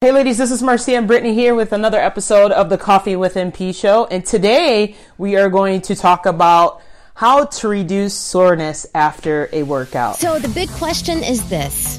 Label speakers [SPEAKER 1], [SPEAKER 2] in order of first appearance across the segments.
[SPEAKER 1] Hey ladies, this is Marcia and Brittany here with another episode of the Coffee with MP show. And today we are going to talk about how to reduce soreness after a workout.
[SPEAKER 2] So the big question is this.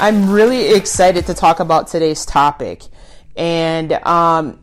[SPEAKER 1] I'm really excited to talk about today's topic. And um,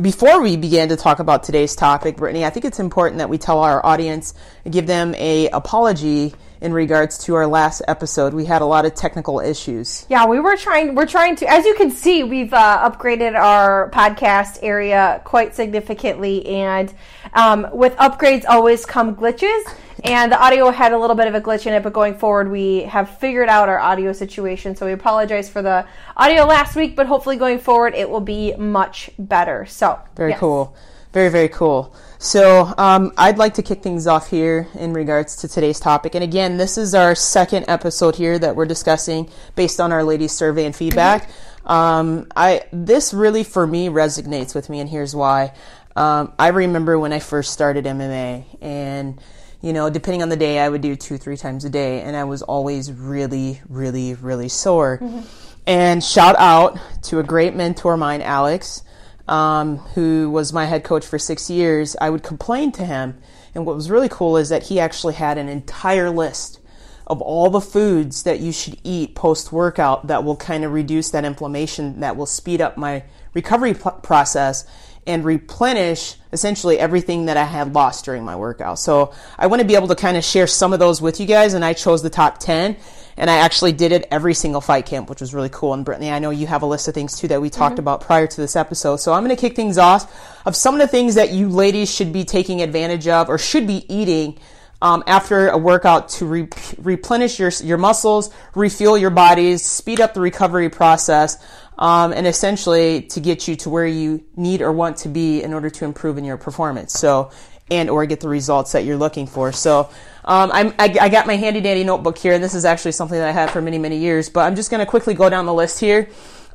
[SPEAKER 1] before we begin to talk about today's topic, Brittany, I think it's important that we tell our audience give them a apology in regards to our last episode. We had a lot of technical issues.
[SPEAKER 3] Yeah, we were trying. We're trying to, as you can see, we've uh, upgraded our podcast area quite significantly, and um, with upgrades always come glitches and the audio had a little bit of a glitch in it, but going forward, we have figured out our audio situation. So we apologize for the audio last week, but hopefully going forward, it will be much better. So
[SPEAKER 1] very yes. cool, very very cool. So um, I'd like to kick things off here in regards to today's topic. And again, this is our second episode here that we're discussing based on our ladies' survey and feedback. Um, I this really for me resonates with me, and here's why. Um, I remember when I first started MMA and you know, depending on the day, I would do two, three times a day, and I was always really, really, really sore. Mm-hmm. And shout out to a great mentor of mine, Alex, um, who was my head coach for six years. I would complain to him, and what was really cool is that he actually had an entire list of all the foods that you should eat post workout that will kind of reduce that inflammation, that will speed up my recovery p- process and replenish essentially everything that I had lost during my workout. So I want to be able to kind of share some of those with you guys, and I chose the top 10. And I actually did it every single fight camp, which was really cool. And Brittany, I know you have a list of things too that we talked mm-hmm. about prior to this episode. So I'm going to kick things off of some of the things that you ladies should be taking advantage of or should be eating um, after a workout to re- replenish your, your muscles, refuel your bodies, speed up the recovery process, um, and essentially to get you to where you need or want to be in order to improve in your performance. So, and or get the results that you're looking for. So, um, I, I got my handy dandy notebook here, and this is actually something that I had for many, many years. But I'm just going to quickly go down the list here.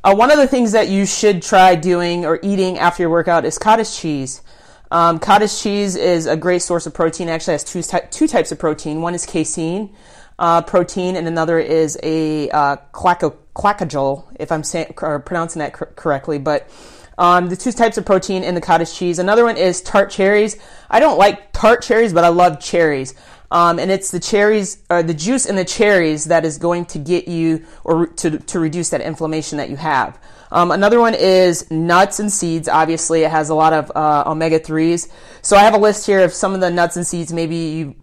[SPEAKER 1] Uh, one of the things that you should try doing or eating after your workout is cottage cheese. Um, cottage cheese is a great source of protein. It actually has two, two types of protein. One is casein uh, protein, and another is a uh, if I'm pronouncing that cor- correctly. But um, the two types of protein in the cottage cheese. Another one is tart cherries. I don't like tart cherries, but I love cherries. Um, and it's the cherries, or the juice in the cherries that is going to get you or to, to reduce that inflammation that you have. Um, another one is nuts and seeds. Obviously, it has a lot of uh, omega 3s. So I have a list here of some of the nuts and seeds maybe you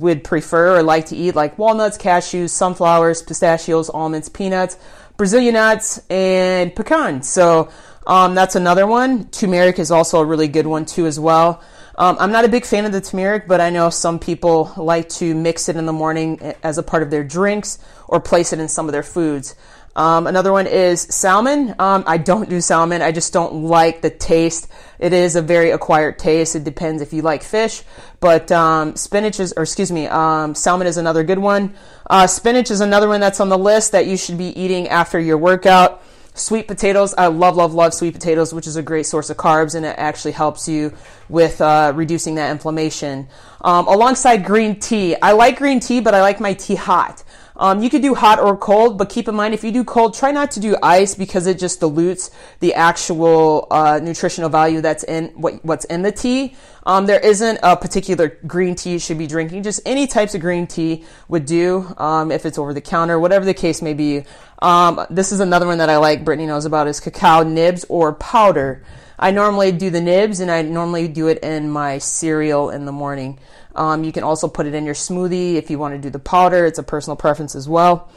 [SPEAKER 1] would prefer or like to eat, like walnuts, cashews, sunflowers, pistachios, almonds, peanuts, Brazilian nuts, and pecans. So um, that's another one. Turmeric is also a really good one too, as well. Um, I'm not a big fan of the turmeric, but I know some people like to mix it in the morning as a part of their drinks or place it in some of their foods. Um, another one is salmon. Um, I don't do salmon. I just don't like the taste. It is a very acquired taste. It depends if you like fish, but um, spinach is, or excuse me, um, salmon is another good one. Uh, spinach is another one that's on the list that you should be eating after your workout. Sweet potatoes, I love, love, love sweet potatoes, which is a great source of carbs, and it actually helps you with uh, reducing that inflammation. Um, alongside green tea, I like green tea, but I like my tea hot. Um, you could do hot or cold, but keep in mind if you do cold, try not to do ice because it just dilutes the actual uh, nutritional value that's in what, what's in the tea. Um, there isn't a particular green tea you should be drinking. Just any types of green tea would do um, if it's over the counter, whatever the case may be. Um, this is another one that I like. Brittany knows about is cacao nibs or powder. I normally do the nibs and I normally do it in my cereal in the morning. Um, you can also put it in your smoothie if you want to do the powder. It's a personal preference as well.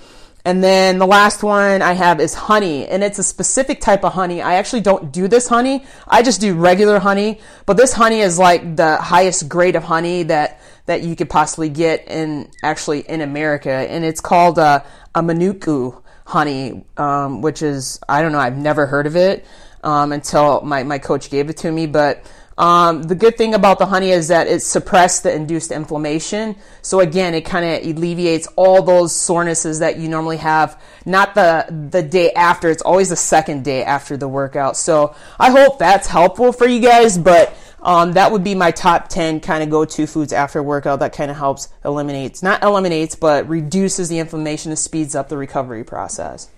[SPEAKER 1] And then the last one I have is honey, and it's a specific type of honey. I actually don't do this honey. I just do regular honey, but this honey is like the highest grade of honey that that you could possibly get in actually in America, and it's called uh, a Manuka honey, um, which is I don't know. I've never heard of it. um, until my, my coach gave it to me. But um, the good thing about the honey is that it suppressed the induced inflammation. So again, it kind of alleviates all those sorenesses that you normally have. Not the the day after; it's always the second day after the workout. So I hope that's helpful for you guys. But um, that would be my top 10 kind of go-to foods after workout that kind of helps eliminates not eliminates but reduces the inflammation and speeds up the recovery process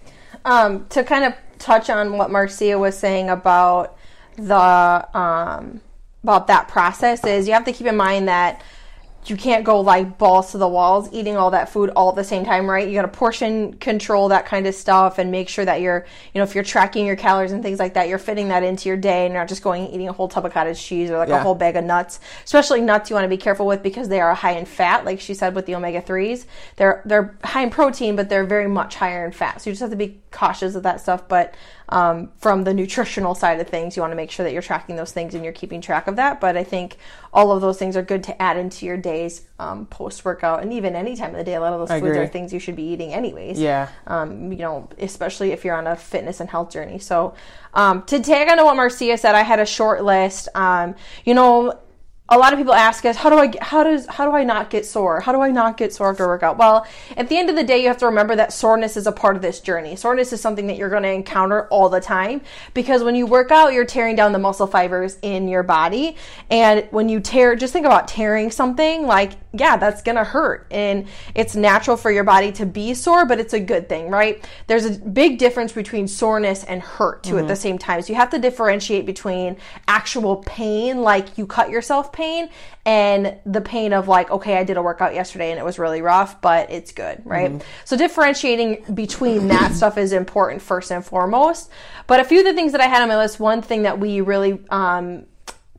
[SPEAKER 3] um, to kind of touch on what marcia was saying about the um, about that process is you have to keep in mind that you can't go like balls to the walls eating all that food all at the same time, right? You got to portion control that kind of stuff and make sure that you're, you know, if you're tracking your calories and things like that, you're fitting that into your day and you're not just going eating a whole tub of cottage cheese or like
[SPEAKER 1] Yeah.
[SPEAKER 3] a whole bag of nuts. Especially nuts you want to be careful with because they are high in fat, like she said with the omega 3s. They're they're high in protein, but they're very much higher in fat. So you just have to be cautious of that stuff, but um, from the nutritional side of things, you want to make sure that you're tracking those things and you're keeping track of that. But I think all of those things are good to add into your days um, post workout and even any time of the day. A lot of those
[SPEAKER 1] I
[SPEAKER 3] foods
[SPEAKER 1] agree.
[SPEAKER 3] are things you should be eating anyways.
[SPEAKER 1] Yeah.
[SPEAKER 3] Um, you know, especially if you're on a fitness and health journey. So, um, to tag onto what Marcia said, I had a short list. Um, you know, a lot of people ask us, how do I get, how does how do I not get sore? How do I not get sore after a workout? Well, at the end of the day, you have to remember that soreness is a part of this journey. Soreness is something that you're going to encounter all the time because when you work out, you're tearing down the muscle fibers in your body, and when you tear, just think about tearing something like yeah, that's going to hurt, and it's natural for your body to be sore, but it's a good thing, right? There's a big difference between soreness and hurt too at mm-hmm. the same time. So you have to differentiate between actual pain, like you cut yourself pain, and the pain of like, okay, I did a workout yesterday and it was really rough, but it's good, right? So differentiating between that stuff is important first and foremost. But a few of the things that I had on my list, one thing that we really um,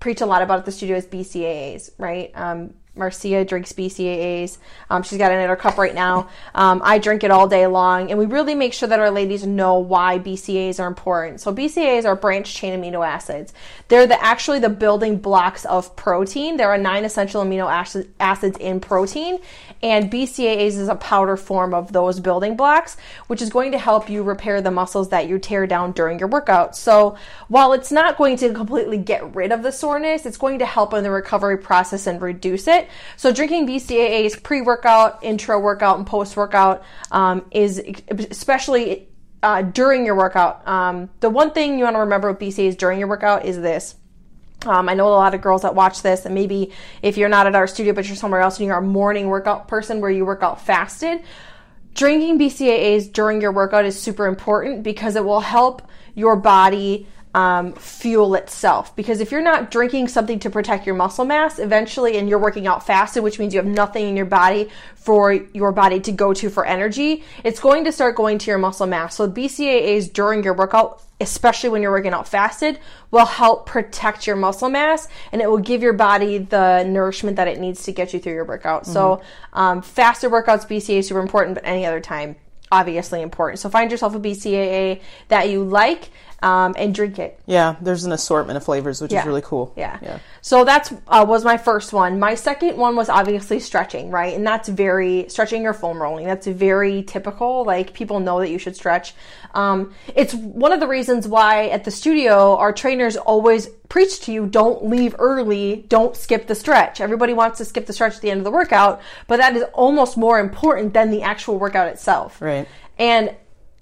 [SPEAKER 3] preach a lot about at the studio is BCAAs, right? Um, Marcia drinks BCAAs. Um, she's got it in her cup right now. Um, I drink it all day long, and we really make sure that our ladies know why BCAAs are important. So BCAAs are branched chain amino acids. They're the actually the building blocks of protein. There are nine essential amino acid, acids in protein, and BCAAs is a powder form of those building blocks, which is going to help you repair the muscles that you tear down during your workout. So while it's not going to completely get rid of the soreness, it's going to help in the recovery process and reduce it. So drinking BCAAs pre-workout, intra workout, and post-workout um, is especially uh, during your workout. Um, the one thing you want to remember with BCAAs during your workout is this. Um, I know a lot of girls that watch this, and maybe if you're not at our studio but you're somewhere else and you're a morning workout person where you work out fasted, drinking BCAAs during your workout is super important because it will help your body um, fuel itself. Because if you're not drinking something to protect your muscle mass, eventually, and you're working out fasted, which means you have nothing in your body for your body to go to for energy, it's going to start going to your muscle mass. So BCAAs during your workout especially when you're working out fasted, will help protect your muscle mass and it will give your body the nourishment that it needs to get you through your workout. So, um, faster workouts, BCAA is super important, but any other time, obviously important. So, find yourself a BCAA that you like um, and drink it.
[SPEAKER 1] Yeah, there's an assortment of flavors, which
[SPEAKER 3] Yeah.
[SPEAKER 1] is really cool.
[SPEAKER 3] Yeah.
[SPEAKER 1] Yeah.
[SPEAKER 3] So that's uh, was my first one. My second one was obviously stretching, right? And that's very stretching or foam rolling. That's very typical. Like people know that you should stretch. Um, it's one of the reasons why at the studio our trainers always preach to you: don't leave early, don't skip the stretch. Everybody wants to skip the stretch at the end of the workout, but that is almost more important than the actual workout itself.
[SPEAKER 1] Right.
[SPEAKER 3] And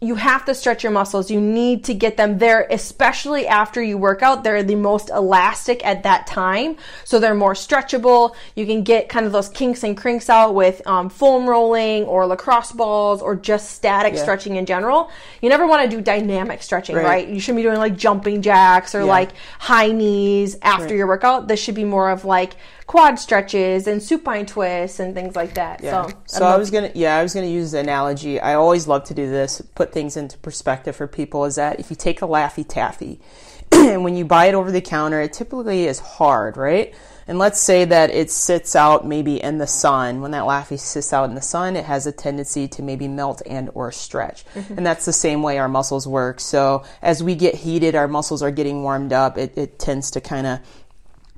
[SPEAKER 3] you have to stretch your muscles. You need to get them there, especially after you work out. They're the most elastic at that time. So they're more stretchable. You can get kind of those kinks and crinks out with um, foam rolling or lacrosse balls or just static
[SPEAKER 1] Yeah.
[SPEAKER 3] stretching in general. You never want to do dynamic stretching,
[SPEAKER 1] Right.
[SPEAKER 3] right? You shouldn't be doing like jumping jacks or
[SPEAKER 1] Yeah.
[SPEAKER 3] like high knees after
[SPEAKER 1] Right.
[SPEAKER 3] your workout. This should be more of like quad stretches and supine twists and things like that.
[SPEAKER 1] Yeah.
[SPEAKER 3] So,
[SPEAKER 1] So, I was gonna, yeah, I was gonna use the analogy. I always love to do this, put things into perspective for people. Is that if you take a Laffy Taffy, and when you buy it over the counter, it typically is hard, right? And let's say that it sits out maybe in the sun. When that Laffy sits out in the sun, it has a tendency to maybe melt and or stretch. Mm-hmm. And that's the same way our muscles work. So as we get heated, our muscles are getting warmed up. It, it tends to kind of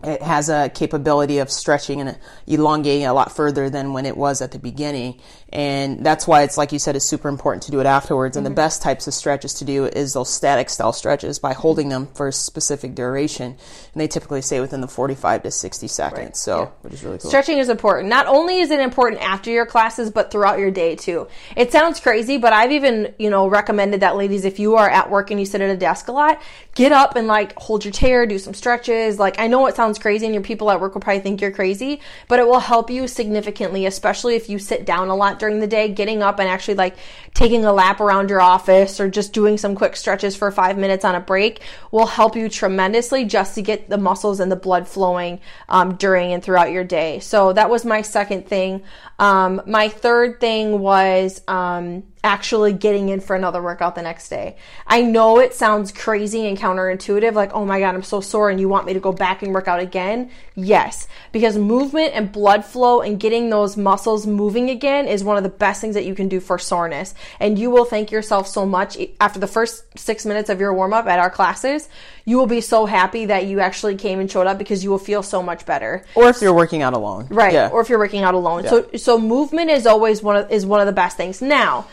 [SPEAKER 1] it has a capability of stretching and elongating a lot further than when it was at the beginning. And that's why it's like you said, it's super important to do it afterwards. And mm-hmm. the best types of stretches to do is those static style stretches by holding them for a specific duration. And they typically stay within the 45 to 60 seconds. Right. So, yeah. which is really cool.
[SPEAKER 3] Stretching is important. Not only is it important after your classes, but throughout your day too. It sounds crazy, but I've even, you know, recommended that ladies, if you are at work and you sit at a desk a lot, get up and like hold your chair, do some stretches. Like, I know it sounds crazy and your people at work will probably think you're crazy, but it will help you significantly, especially if you sit down a lot during the day, getting up and actually like taking a lap around your office or just doing some quick stretches for five minutes on a break will help you tremendously just to get the muscles and the blood flowing um, during and throughout your day. So that was my second thing. Um, my third thing was um, actually getting in for another workout the next day. I know it sounds crazy and counterintuitive, like, oh my God, I'm so sore and you want me to go back and work out again. Yes, because movement and blood flow and getting those muscles moving again is one of the best things that you can do for soreness. And you will thank yourself so much after the first six minutes of your warm up at our classes. You will be so happy that you actually came and showed up because you will feel so much better.
[SPEAKER 1] Or if you're working out alone.
[SPEAKER 3] Right. Yeah. Or if you're working out alone. Yeah. So, so movement is always one of, is one of the best things. Now,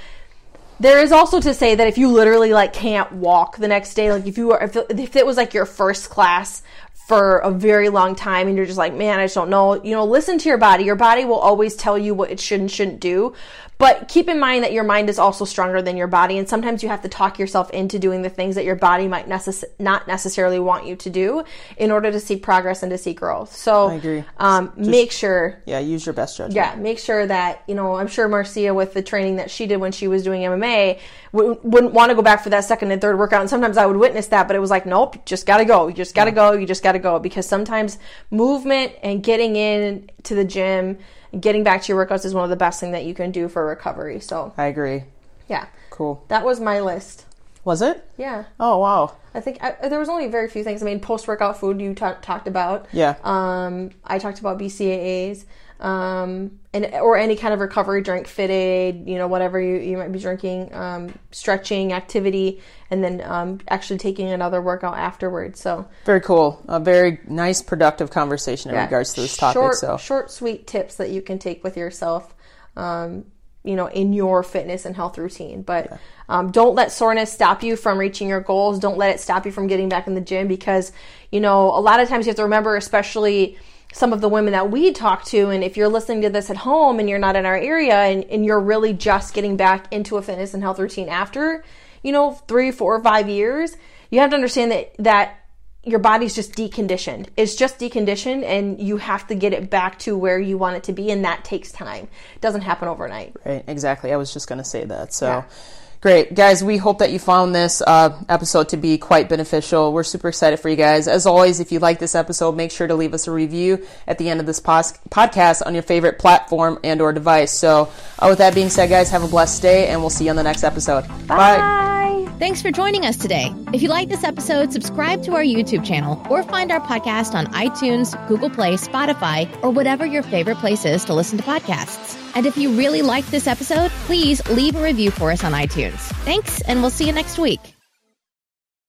[SPEAKER 3] there is also to say that if you literally like can't walk the next day, like if you are, if, if it was like your first class for a very long time and you're just like, man, I just don't know, you know, listen to your body. Your body will always tell you what it should and shouldn't do. But keep in mind that your mind is also stronger than your body, and sometimes you have to talk yourself into doing the things that your body might necess- not necessarily want you to do in order to see progress and to see growth. So,
[SPEAKER 1] I agree.
[SPEAKER 3] Um, Just, make sure.
[SPEAKER 1] Yeah, use your best judgment.
[SPEAKER 3] Yeah, make sure that you know. I'm sure Marcia, with the training that she did when she was doing MMA, w- wouldn't want to go back for that second and third workout. And sometimes I would witness that, but it was like, nope, just gotta go. You just gotta yeah. go. You just gotta go because sometimes movement and getting in to the gym getting back to your workouts is one of the best thing that you can do for recovery. So
[SPEAKER 1] I agree.
[SPEAKER 3] Yeah.
[SPEAKER 1] Cool.
[SPEAKER 3] That was my list.
[SPEAKER 1] Was it?
[SPEAKER 3] Yeah.
[SPEAKER 1] Oh wow.
[SPEAKER 3] I think I, there was only very few things. I mean, post workout food you t- talked about.
[SPEAKER 1] Yeah.
[SPEAKER 3] Um, I talked about BCAAs um, and or any kind of recovery drink, FitAid, you know, whatever you, you might be drinking, um, stretching, activity, and then um, actually taking another workout afterwards. So
[SPEAKER 1] very cool, a very nice, productive conversation in yeah. regards to this topic.
[SPEAKER 3] Short,
[SPEAKER 1] so
[SPEAKER 3] short, sweet tips that you can take with yourself. Um, you know, in your fitness and health routine. But yeah. um, don't let soreness stop you from reaching your goals. Don't let it stop you from getting back in the gym because, you know, a lot of times you have to remember, especially some of the women that we talk to and if you're listening to this at home and you're not in our area and, and you're really just getting back into a fitness and health routine after you know three four five years you have to understand that that your body's just deconditioned. It's just deconditioned and you have to get it back to where you want it to be and that takes time. It doesn't happen overnight.
[SPEAKER 1] Right. Exactly. I was just going to say that. So yeah. Great. Guys, we hope that you found this uh, episode to be quite beneficial. We're super excited for you guys. As always, if you like this episode, make sure to leave us a review at the end of this pos- podcast on your favorite platform and or device. So uh, with that being said, guys, have a blessed day, and we'll see you on the next episode.
[SPEAKER 3] Bye. Bye.
[SPEAKER 2] Thanks for joining us today. If you like this episode, subscribe to our YouTube channel or find our podcast on iTunes, Google Play, Spotify, or whatever your favorite place is to listen to podcasts. And if you really liked this episode, please leave a review for us on iTunes. Thanks, and we'll see you next week.